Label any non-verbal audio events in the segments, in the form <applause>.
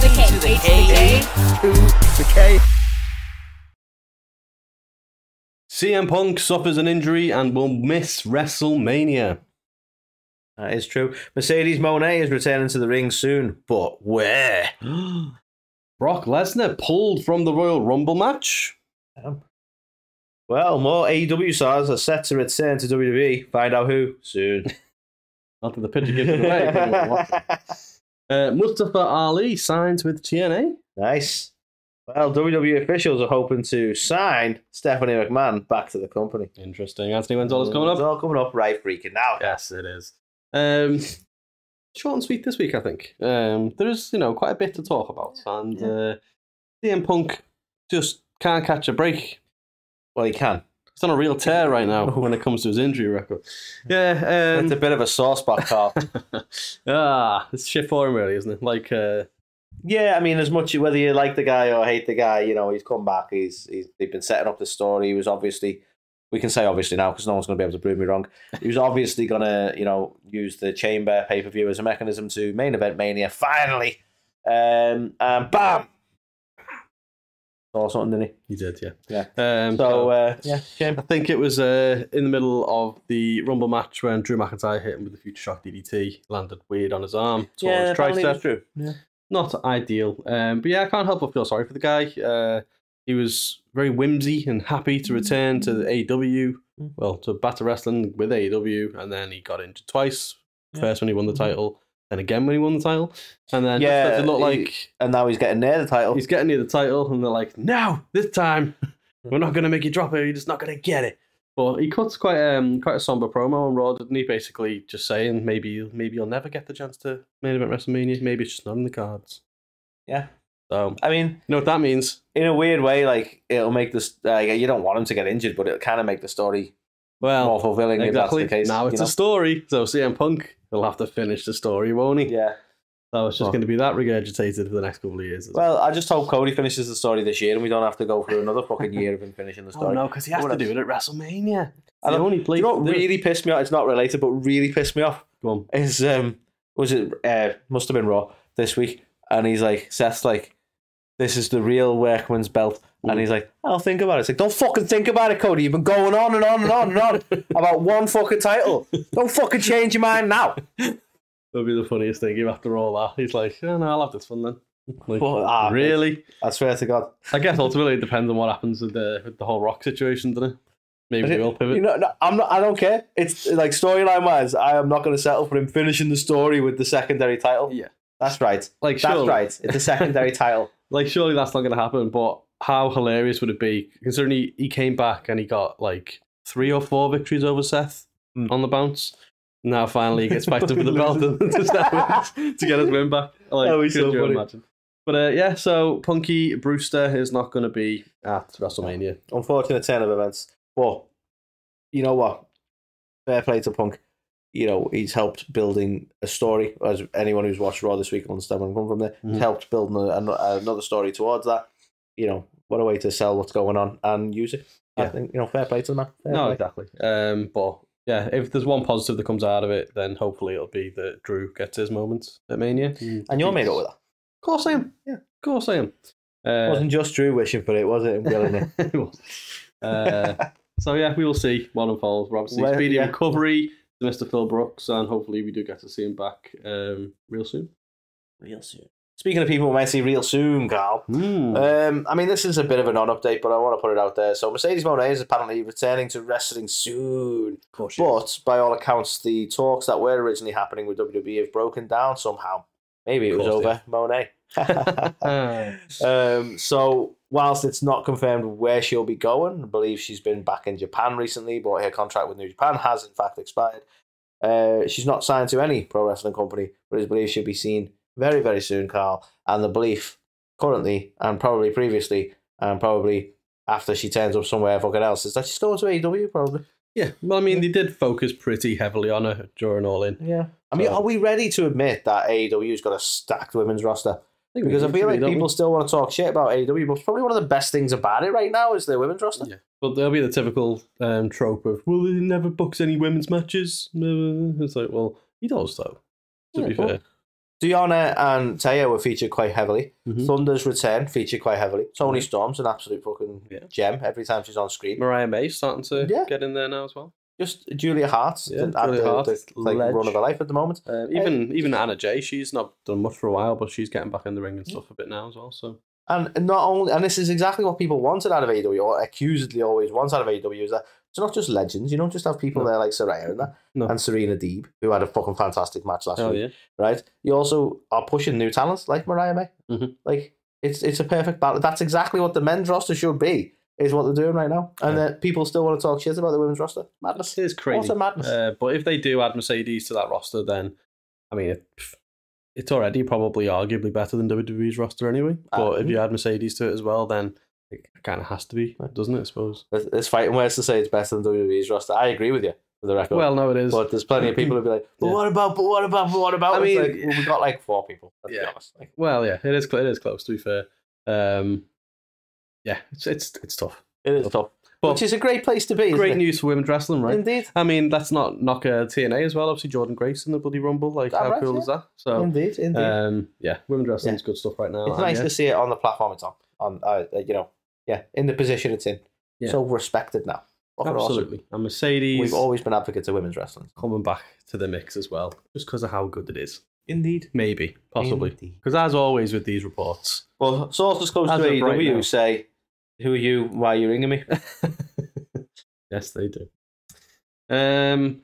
the K. to the K. to the K. to the K. CM Punk suffers an injury and will miss WrestleMania. That is true. Mercedes Mone is returning to the ring soon, but where? <gasps> Brock Lesnar pulled from the Royal Rumble match. Oh. Well, more AEW stars are set to return to WWE. Find out who soon. <laughs> Not that the picture gives it away. <laughs> uh, Mustafa Ali signs with TNA. nice. Well, WWE officials are hoping to sign Stephanie McMahon back to the company. Interesting. Anthony, when's all this coming It's up? all coming up right freaking now. Yes, it is. Um, short and sweet this week, I think. Um, there is, you know, quite a bit to talk about, and uh, CM Punk just can't catch a break. Well, he can. He's on a real tear right now when it comes to his injury record. Yeah, It's a um, bit of a sore spot, Carl. ah, it's shit for him, really, isn't it? Like, uh, yeah, I mean, as much whether you like the guy or hate the guy, you know, he's come back. He's, he's they've been setting up the story. He was obviously, we can say obviously now because no one's going to be able to prove me wrong. He was obviously going to, you know, use the Chamber pay per view as a mechanism to main event Mania. Finally, um, and bam, saw something, didn't he He did, yeah. Yeah. Um, he? So uh, yeah, shame. I think it was uh, in the middle of the Rumble match when Drew McIntyre hit him with the Future Shock DDT, landed weird on his arm, tore Yeah, his apparently it was tricep. true. Yeah. Not ideal. Um, but yeah, I can't help but feel sorry for the guy. Uh, he was very whimsy and happy to return to the AEW, Mm. well, to Batter Wrestling with AEW, and then he got injured twice. Yeah. First when he won the title, then again when he won the title, and then Yeah, it looked he- like And now he's getting near the title. he's getting near the title, and they're like, "No, this time <laughs> we're not going to make you drop it. You're just not going to get it." But he cuts quite um quite a somber promo on Raw, didn't he? Basically, just saying maybe maybe you'll never get the chance to main event WrestleMania. Maybe it's just not in the cards. Yeah. So I mean, you know what that means? in a weird way, like it'll make this. Uh, you don't want him to get injured, but it'll kind of make the story Well, more fulfilling exactly. if that's the case. now you it's know? a story. So CM Punk will have to finish the story, won't he? yeah. So it's just Well- going to be that regurgitated for the next couple of years. Well, I just hope Cody finishes the story this year, and we don't have to go through another fucking year of him finishing the oh story. no, because he has Well, to do it at WrestleMania. It's I the don't- only Do place. you know what do it. really pissed me off? It's not related, but really pissed me off Go on. is um was it uh must have been Raw this week, and he's like Seth's like, this is the real workman's belt. And he's like, I'll think about it. It's like, don't fucking think about it, Cody. You've been going on and on and on and on <laughs> about one fucking title. Don't fucking change your mind now. That'll be the funniest thing. After all that, he's like, "Oh no, I'll have this one then." <laughs> Like, But, ah, really? I swear to God. I guess ultimately it depends on what happens with the with the whole Rock situation, doesn't it? Maybe they will pivot. You know, no, I'm not. I don't care. It's like storyline wise. I am not going to settle for him finishing the story with the secondary title. Yeah. that's right. like, That's surely, right. It's a secondary <laughs> title. Like surely that's not going to happen. But how hilarious would it be? Considering he, he came back and he got like three or four victories over Seth Mm. on the bounce. Now finally he gets back up with the belt <laughs> <laughs> to, to get his win back. Like, could was so you funny. imagine? But uh, yeah, so Punky Brewster is not going to be at WrestleMania. Unfortunate turn of events. But you know what? Fair play to Punk. You know he's helped building a story. As anyone who's watched Raw this week will understand where I'm coming from. There, he's Mhm. helped build an- another story towards that. You know what a way to sell what's going on and use it. I think you know fair play to the man. Fair No, play. exactly. Um, but yeah, if there's one positive that comes out of it, then hopefully it'll be that Drew gets his moments at Mania. And you're made up with that. Of course I am. Yeah, of course I am. It Uh, wasn't just Drew wishing for it, was it? <laughs> It. it was. Uh, <laughs> so yeah, we will see what unfolds. We're obviously speedy yeah. recovery Mr. Phil Brooks, and hopefully we do get to see him back um, real soon. real soon. Speaking of people we might see real soon, Carl. Hmm. Um, I mean, this is a bit of a non-update, but I want to put it out there. So, Mercedes Mone is apparently returning to wrestling soon, of course, but by all accounts, the talks that were originally happening with WWE have broken down somehow. Maybe it was course they over Monet. Ah. <laughs> <laughs> um, so, whilst it's not confirmed where she'll be going, I believe she's been back in Japan recently, but her contract with New Japan has in fact expired. Uh, she's not signed to any pro wrestling company, but is believed she'll be seen very, very soon, Carl. And the belief currently, and probably previously, and probably after she turns up somewhere fucking else, is that she's going to AEW, probably. yeah, well, I mean, they did focus pretty heavily on her during All In. Yeah. I mean, So- are we ready to admit that AEW's got a stacked women's roster? Think Because I feel like be, don't we? people still want to talk shit about AEW, but probably one of the best things about it right now is their women's roster. Yeah, but there'll be the typical um, trope of, well, he never books any women's matches. It's like, well, he does though. To Yeah, be fair, Deonna and Taya were featured quite heavily. Mhm. Thunder's return featured quite heavily. Toni Storm's an absolute fucking Yeah. gem every time she's on screen. Mariah May starting to Yeah. get in there now as well. Just Julia Hart's Yeah, at Julia the, Hart, the, like, ledge. run of her life at the moment. Uh, even even Anna Jay, she's not done much for a while, but she's getting back in the ring and stuff a bit now as well. So And not only, and this is exactly what people wanted out of AEW, or accusedly always wants out of AEW, is that it's not just legends. You don't just have people No. there like Saraya and that, No. and Serena Deeb, who had a fucking fantastic match last hell week, yeah, right? You also are pushing new talents like Mariah May. Mhm. Like it's it's a perfect battle. That's exactly what the men's roster should be. Is what they're doing right now, and Yeah. then people still want to talk shit about the women's roster. Madness. it is crazy. What a madness. Uh, but if they do add Mercedes to that roster, then I mean, it, it's already probably arguably better than WWE's roster anyway. But if Uh, you add Mercedes to it as well, then it kind of has to be, doesn't it? I suppose. There's there's fighting words to say it's better than WWE's roster. I agree with you for the record. Well, no, it is. But there's plenty of people who'll be like, but Yeah. what about, but what about, but what about? I It's mean- like, well, we got like four people. Let's be Yeah. honest. Like, Well, yeah, it is. It is close. To be fair, um, yeah, it's it's it's tough. it is tough. But Which is a great place to be. isn't great news for women's wrestling, right? Indeed. I mean, let's not knock uh, TNA as well. Obviously, Jordynne Grace in the bloody Rumble. Like, how right, cool yeah. is that? So, Indeed. Indeed. um, yeah, women's wrestling's good stuff right now. it's and nice yeah, to see it on the platform it's on. On, uh, uh, you know, yeah, in the position it's in. So respected now. Fucking awesome. absolutely. And Mercedes We've always been advocates of women's wrestling. coming back to the mix as well, just because of how good it is. Indeed. Maybe, possibly. Because as always with these reports, Well, sources close to of right say, "Who are you? Why are you ringing me?" <laughs> yes, they do. Um,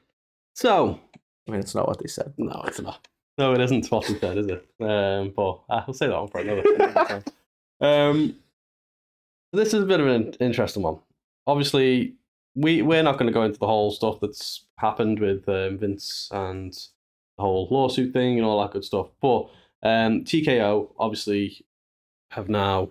so I mean, it's not what they said. no, it's not. No, it isn't what we said, is it? Um, but I'll say that one for another. another <laughs> time. Um, this is a bit of an interesting one. Obviously, we we're not going to go into the whole stuff that's happened with um, Vince and the whole lawsuit thing and all that good stuff. But um, TKO obviously have now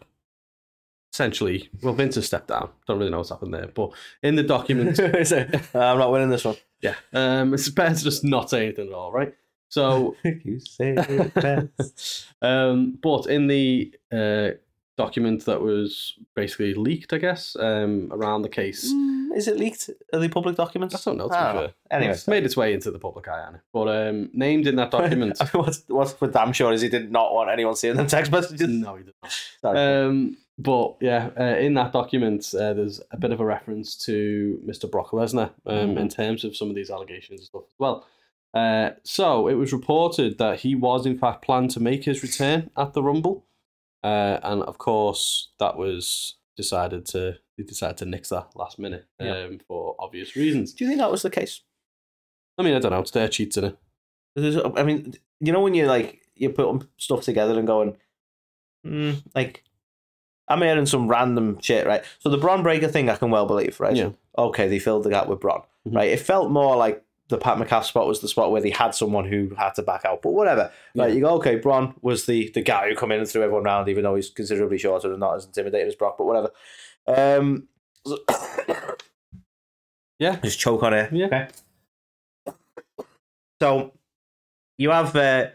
essentially well, Vince has stepped down. Don't really know what's happened there, but in the document, <laughs> <laughs> I'm not winning this one. yeah, um, it's better to just not say anything at all, right? So <laughs> you say it best. um, but in the uh, document that was basically leaked, I guess, um, around the case, Mm, Is it leaked? Are they public documents? I don't know. To I be don't know. fair. Anyway, it's made its way into the public eye, Anna. but um, named in that <laughs> document. what's, what's for damn sure is he did not want anyone seeing the text messages. no, he did not. Sorry. Um, but yeah, uh, in that document, uh, there's a bit of a reference to Mr. Brock Lesnar um, Mhm. in terms of some of these allegations and stuff as well. Uh, so it was reported that he was in fact planned to make his return at the Rumble, uh, and of course that was decided to they decided to nix that last minute um, Yeah. for obvious reasons. Do you think that was the case? I mean, I don't know. It's their cheats in it. There's- I mean, you know when you like you put stuff together and going, mm, like, I'm hearing some random shit, right? So the Bron Breakker thing, I can well believe, right? Yeah. Okay, they filled the gap with Braun, Mhm. right? It felt more like the Pat McCaff spot was the spot where they had someone who had to back out, but whatever. Right? Yeah. You go, okay, Bron was the the guy who come in and threw everyone around, even though he's considerably shorter and not as intimidating as Brock, but whatever. Um, so- <coughs> Yeah. just choke on it. Yeah. Okay. So you have uh,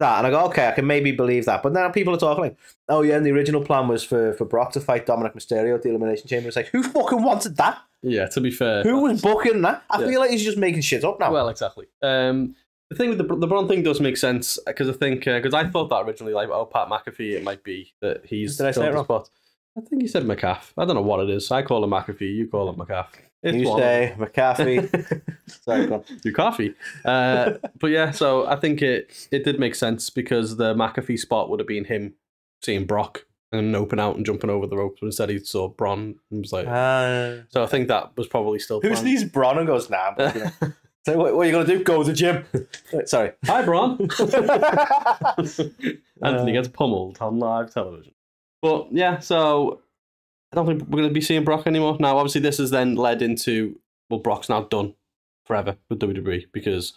that, and I go, okay, I can maybe believe that. But now people are talking like, oh yeah, and the original plan was for, for Brock to fight Dominik Mysterio at the Elimination Chamber. It's like, who fucking wanted that? Yeah. To be fair, Who was booking that? I Yeah. feel like he's just making shit up now. Well, exactly. Um, the thing with the the Bron thing does make sense because I think because I thought that originally, like, oh, Pat McAfee, it might be that he's Did I say it wrong? spot. I think he said McAff. I don't know what it is. I call him McAfee. You call him McAff. It's you one of say McAfee. <laughs> Sorry, go on. do coffee. Uh, but yeah, so I think it it did make sense because the McAfee spot would have been him seeing Brock and open out and jumping over the ropes, but instead he saw Bron and was like. Uh, so I think that was probably still. who's planned. these Bron and goes, nah. But, you <laughs> so what, what are you going to do? Go to the gym. <laughs> Sorry. Hi, Bron. Anthony Uh, gets pummeled on live television. But yeah, so I don't think we're going to be seeing Brock anymore. Now, obviously, this has then led into well, Brock's now done forever with WWE because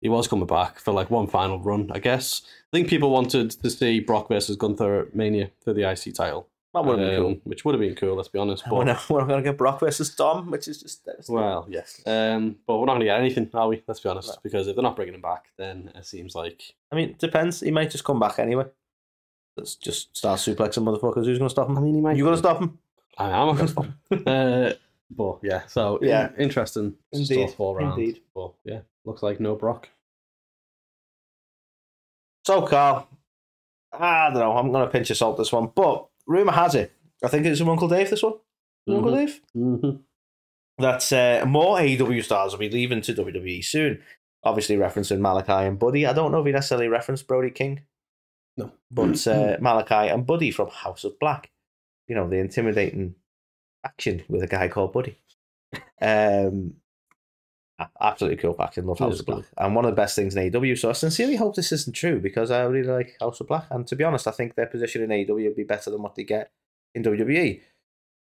he was coming back for like one final run, I guess. I think people wanted to see Brock versus Gunther at Mania for the IC title, that would have been um, cool. which would have been cool. Let's be honest. <laughs> We're But not, we're not going to get Brock versus Dom, which is just well, yes, um, but we're not going to get anything, are we? Let's be honest, No. because if they're not bringing him back, then it seems like I mean, it depends. He might just come back anyway. Let's just start suplexing motherfuckers. Who's going to stop him? I mean, he might. You going to stop him? I am. I'm gonna <laughs> uh, but yeah, so Yeah. interesting Indeed, stuff all around. indeed. But yeah, looks like no Brock. So, Carl, I don't know. I'm going to pinch of salt this one, but rumor has it. I think it's from Uncle Dave. This one, From Uncle Dave. Mhm. That uh, more AEW stars will be leaving to WWE soon. Obviously, referencing Malachi and Buddy. I don't know if he necessarily referenced Brody King, No. but <clears throat> uh, Malachi and Buddy from House of Black. You know the intimidating action with a guy called Buddy. Um, absolutely cool faction. Love House of Black, and one of the best things in AEW. So I sincerely hope this isn't true because I really like House of Black. And to be honest, I think their position in AEW would be better than what they get in WWE.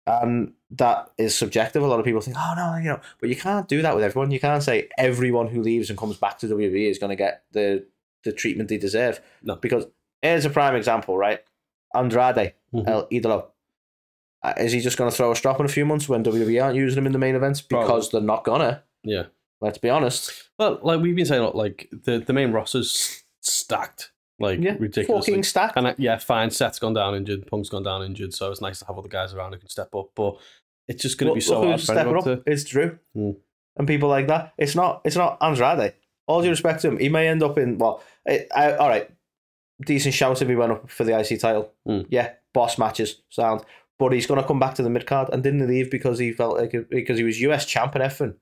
And that is subjective. A lot of people think, oh no, you know, but you can't do that with everyone. You can't say everyone who leaves and comes back to WWE is going to get the the treatment they deserve. No. Because here's a prime example, right? Andrade, Mhm. El Idolo. Uh, is he just going to throw a strop in a few months when WWE aren't using him in the main events? Because Probably. they're not gonna. Yeah. Let's be honest. Well, like we've been saying, like the, the main roster's stacked, like Yeah, ridiculously. fucking stacked. And uh, yeah, fine. Seth's gone down injured. Punk's gone down injured. So it's nice to have other guys around who can step up. But it's just going to be so hard stepping up. to. It's Drew Hmm. and people like that. It's not. It's not Andrade. All due respect to him, he may end up in well. I, I, all right, decent shout if he went up for the IC title. Hmm. Yeah, boss matches sound. But he's going to come back to the mid card and didn't leave because he felt like because he was US champ and everything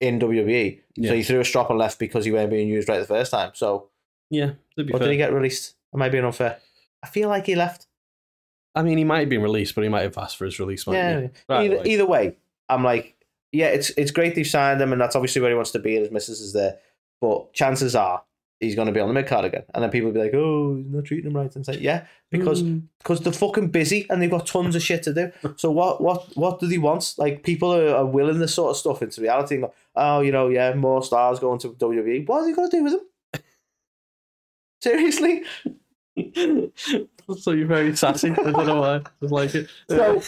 in WWE. Yeah. So he threw a strop and left because he weren't being used right the first time. So Yeah, to be or fair. did he get released? Am I being unfair? I feel like he left. I mean, he might have been released, but he might have asked for his release. mightn't Yeah. Right, either, like- either way, I'm like, yeah, it's it's great they've signed him, and that's obviously where he wants to be, and his missus is there. But chances are he's going to be on the mid card again, and then people will be like, "Oh, he's not treating him right," and say, "Yeah, because Mm. because they're fucking busy and they've got tons of shit to do. <laughs> So what what what do they want? Like people are, are willing this sort of stuff into reality. And go, oh, you know, yeah, more stars going to WWE. What are they going to do with them? <laughs> Seriously? <laughs> so you're very sassy. I don't know why. Just like it. So,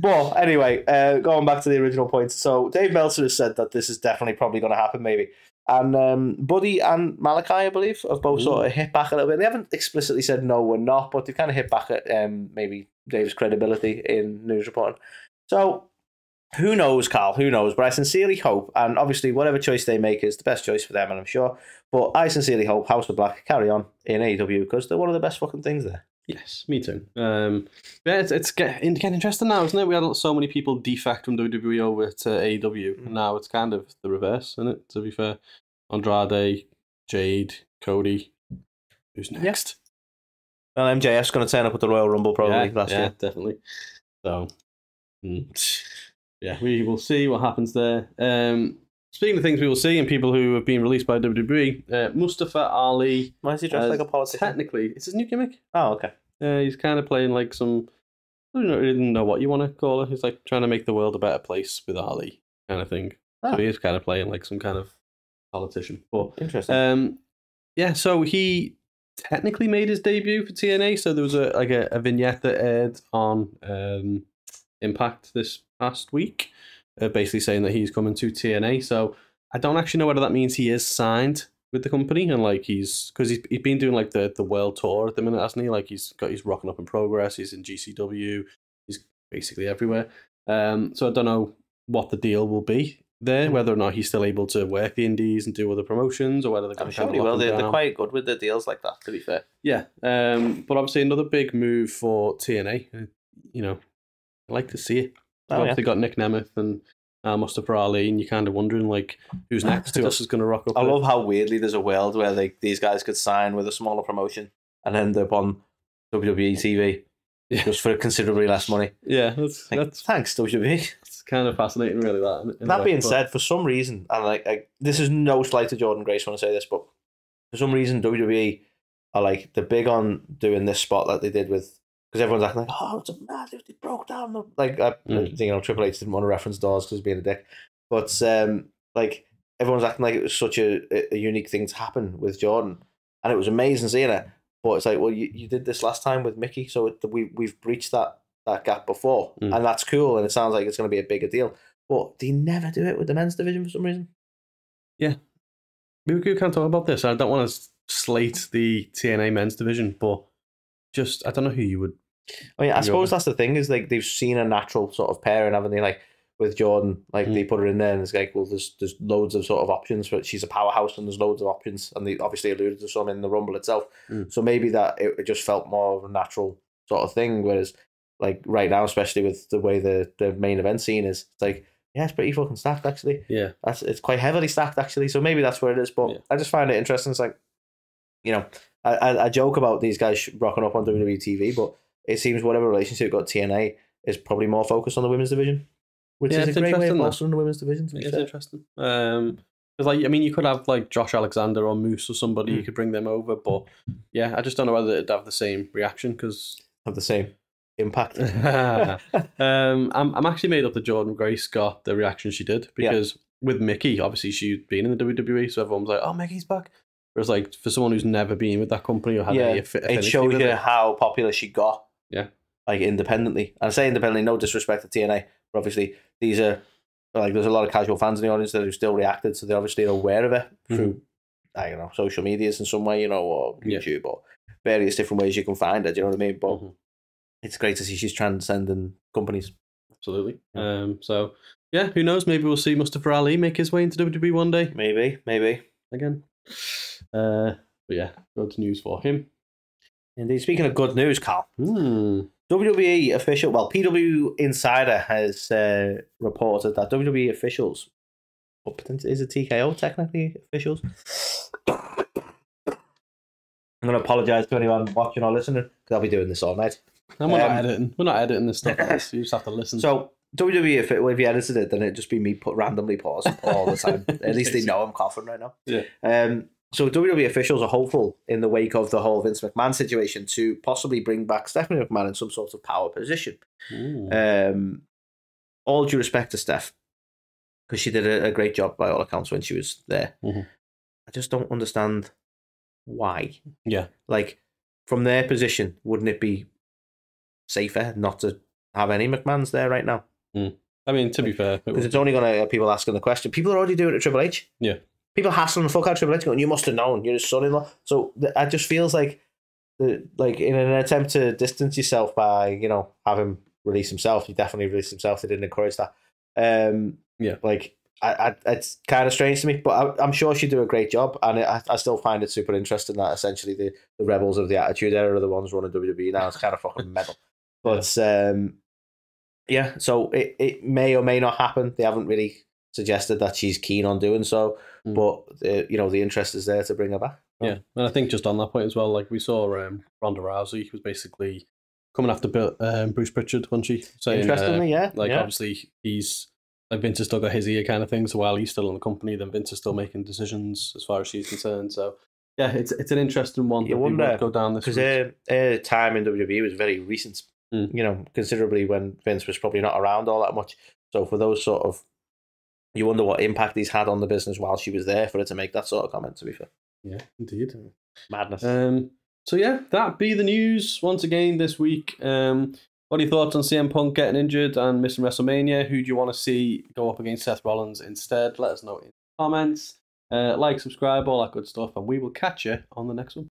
well, anyway, uh, going back to the original point. So, Dave Meltzer has said that this is definitely probably going to happen, maybe. And um, Buddy and Malachi, I believe, have both sort of hit back a little bit. They haven't explicitly said no, we're not, but they've kind of hit back at um, maybe Dave's credibility in news reporting. So, who knows, Carl? Who knows? But I sincerely hope, and obviously, whatever choice they make is the best choice for them, and I'm sure. But I sincerely hope House of Black carry on in AEW because they're one of the best fucking things there. Yes, me too. Um, yeah, it's, it's getting, getting interesting now, isn't it? We had so many people defect from WWE over to AEW, Mm. and now it's kind of the reverse, isn't it? To be fair, Andrade, Jade, Cody. Who's next? Well, MJF's going to turn up at the Royal Rumble probably yeah, last yeah, year. definitely. So, mm, yeah, we will see what happens there. Um, speaking of things we will see and people who have been released by WWE, uh, Mustafa Ali. Why is he dressed uh, like a politician? Technically, it's his new gimmick. oh, okay. Uh, he's kind of playing like some. I don't know, know what you want to call it. He's like trying to make the world a better place with Ali, kind of thing. Oh. So he is kind of playing like some kind of politician. But Interesting. um, yeah, so he technically made his debut for TNA. So there was a like a, a vignette that aired on um, Impact this past week, uh, basically saying that he's coming to TNA. So I don't actually know whether that means he is signed with the company and like he's because he's, he's been doing like the the world tour at the minute, hasn't he? Like he's got he's rocking up in progress. He's in GCW. He's basically everywhere. Um, so I don't know what the deal will be there, whether or not he's still able to work the indies and do other promotions, or whether they're I'm going to sure kind he will. They, him they're quite good with the deals like that, to be fair. Yeah, um, but obviously another big move for TNA. uh, You know, I like to see it. Oh, yeah. They got Nick Nemeth and uh, Mustafa Ali, and you're kind of wondering like who's next? Who <laughs> else is going to rock up? I there? love how weirdly there's a world where they, these guys could sign with a smaller promotion and end up on WWE TV <laughs> Yeah. just for considerably less money. Yeah, that's Like, that's, Thanks, WWE. Kind of fascinating, really. That. That way, being but- said, for some reason, and like, like this is no slight to Jordynne Grace when I say this, but for some reason WWE are like they're big on doing this spot that they did with because everyone's acting like, oh, it's a massive, they broke down the like I, Mm. you know Triple H didn't want to reference doors because being a dick, but um, like everyone's acting like it was such a, a unique thing to happen with Jordynne, and it was amazing seeing it. But it's like, well, you, you did this last time with Mickie, so it, we we've breached that that gap before, Mm. and that's cool, and it sounds like it's going to be a bigger deal. But they never do it with the men's division for some reason. we we can't talk about this. I don't want to slate the TNA men's division, but just I don't know who you would. I mean, I Yeah. suppose that's the thing is like they've seen a natural sort of pairing, haven't they? Like with Jordynne. Like Mm. they put her in there, and it's like, well, there's there's loads of sort of options, but she's a powerhouse, and there's loads of options, and they obviously alluded to some in the Rumble itself. Mm. So maybe that it, it just felt more of a natural sort of thing. Whereas, like right now, especially with the way the the main event scene is, it's like, yeah, it's pretty fucking stacked actually. Yeah. That's it's quite heavily stacked actually. So maybe that's where it is. But Yeah. I just find it interesting. It's like, you know, I, I, I joke about these guys rocking up on WWE TV, but it seems whatever relationship got TNA is probably more focused on the women's division, which Yeah, is a great way of bolstering the women's division. To be It's fair. interesting. Um, 'cause, like I mean, you could have like Josh Alexander or Moose or somebody. You Mm. could bring them over, but yeah, I just don't know whether it'd have the same reaction because Have the same impact. <laughs> <laughs> um, I'm I'm actually made up that Jordynne Grace got the reaction she did Yeah. because with Mickie, obviously she'd been in the WWE, so everyone was like, "Oh, Mickie's back." Whereas, like for someone who's never been with that company or had yeah, any affi- it showed you how popular she got. Yeah. like independently. And I say independently, no disrespect to TNA, but obviously these are like there's a lot of casual fans in the audience that have still reacted, so they're obviously are aware of it through I don't know social medias in some way, you know, or Yeah. YouTube or various different ways you can find it. Do you know what I mean? But Mhm. It's great to see she's transcending companies. absolutely. Yeah. Um, so yeah, who knows? Maybe we'll see Mustafa Ali make his way into WWE one day. Maybe, maybe. again. Uh, but yeah, good news for him. Indeed. Speaking of good news, Carl, Hmm. WWE official, well, PW Insider has uh, reported that WWE officials, or potentially is it TKO technically officials? I'm going to apologise to anyone watching or listening because I'll be doing this all night. And we're not Um, editing. We're not editing this stuff. You just have to listen. So WWE, if, it, if you edited it, then it'd just be me put randomly pause all the time. <laughs> At least they know I'm coughing right now. Yeah. Um. So WWE officials are hopeful in the wake of the whole Vince McMahon situation to possibly bring back Stephanie McMahon in some sort of power position. Um, all due respect to Steph, because she did a, a great job by all accounts when she was there. Mhm. I just don't understand why. yeah. Like from their position, wouldn't it be safer not to have any McMahons there right now? I mean, to be fair, Because was, it's only going to get people asking the question. People are already doing it at Triple H. Yeah. People hassling the fuck out of Triple H, going, "You must have known. You're his son-in-law." So it just feels like, the, like in an attempt to distance yourself by you know have him release himself. He definitely released himself. They didn't encourage that. Um, Yeah. Like I, I it's kind of strange to me, but I, I'm sure she'd do a great job, and it, I, I still find it super interesting that essentially the, the rebels of the Attitude Era are the ones running WWE now. It's kind of fucking metal, <laughs> but um, yeah. So it, it may or may not happen. They haven't really suggested that she's keen on doing so, Mm. but uh, you know the interest is there to bring her back. yeah. And I think just on that point as well, like we saw um, Ronda Rousey was basically coming after Bill, um, Bruce Pritchard, wasn't she? Saying, uh, Interestingly, yeah, like yeah. obviously he's like Vince has still got his ear kind of thing. So while he's still in the company, then Vince is still making decisions as far as she's concerned. So yeah, it's it's an interesting one. You that wonder, go down this because her, her time in WWE was very recent. Mm. You know, considerably when Vince was probably not around all that much. So for those sort of, you wonder what impact he's had on the business while she was there for her to make that sort of comment. To be fair, yeah, indeed. madness. Um, so yeah, that be the news once again this week. Um, what are your thoughts on CM Punk getting injured and missing WrestleMania? Who do you want to see go up against Seth Rollins instead? Let us know in the comments. Uh, like, subscribe, all that good stuff, and we will catch you on the next one.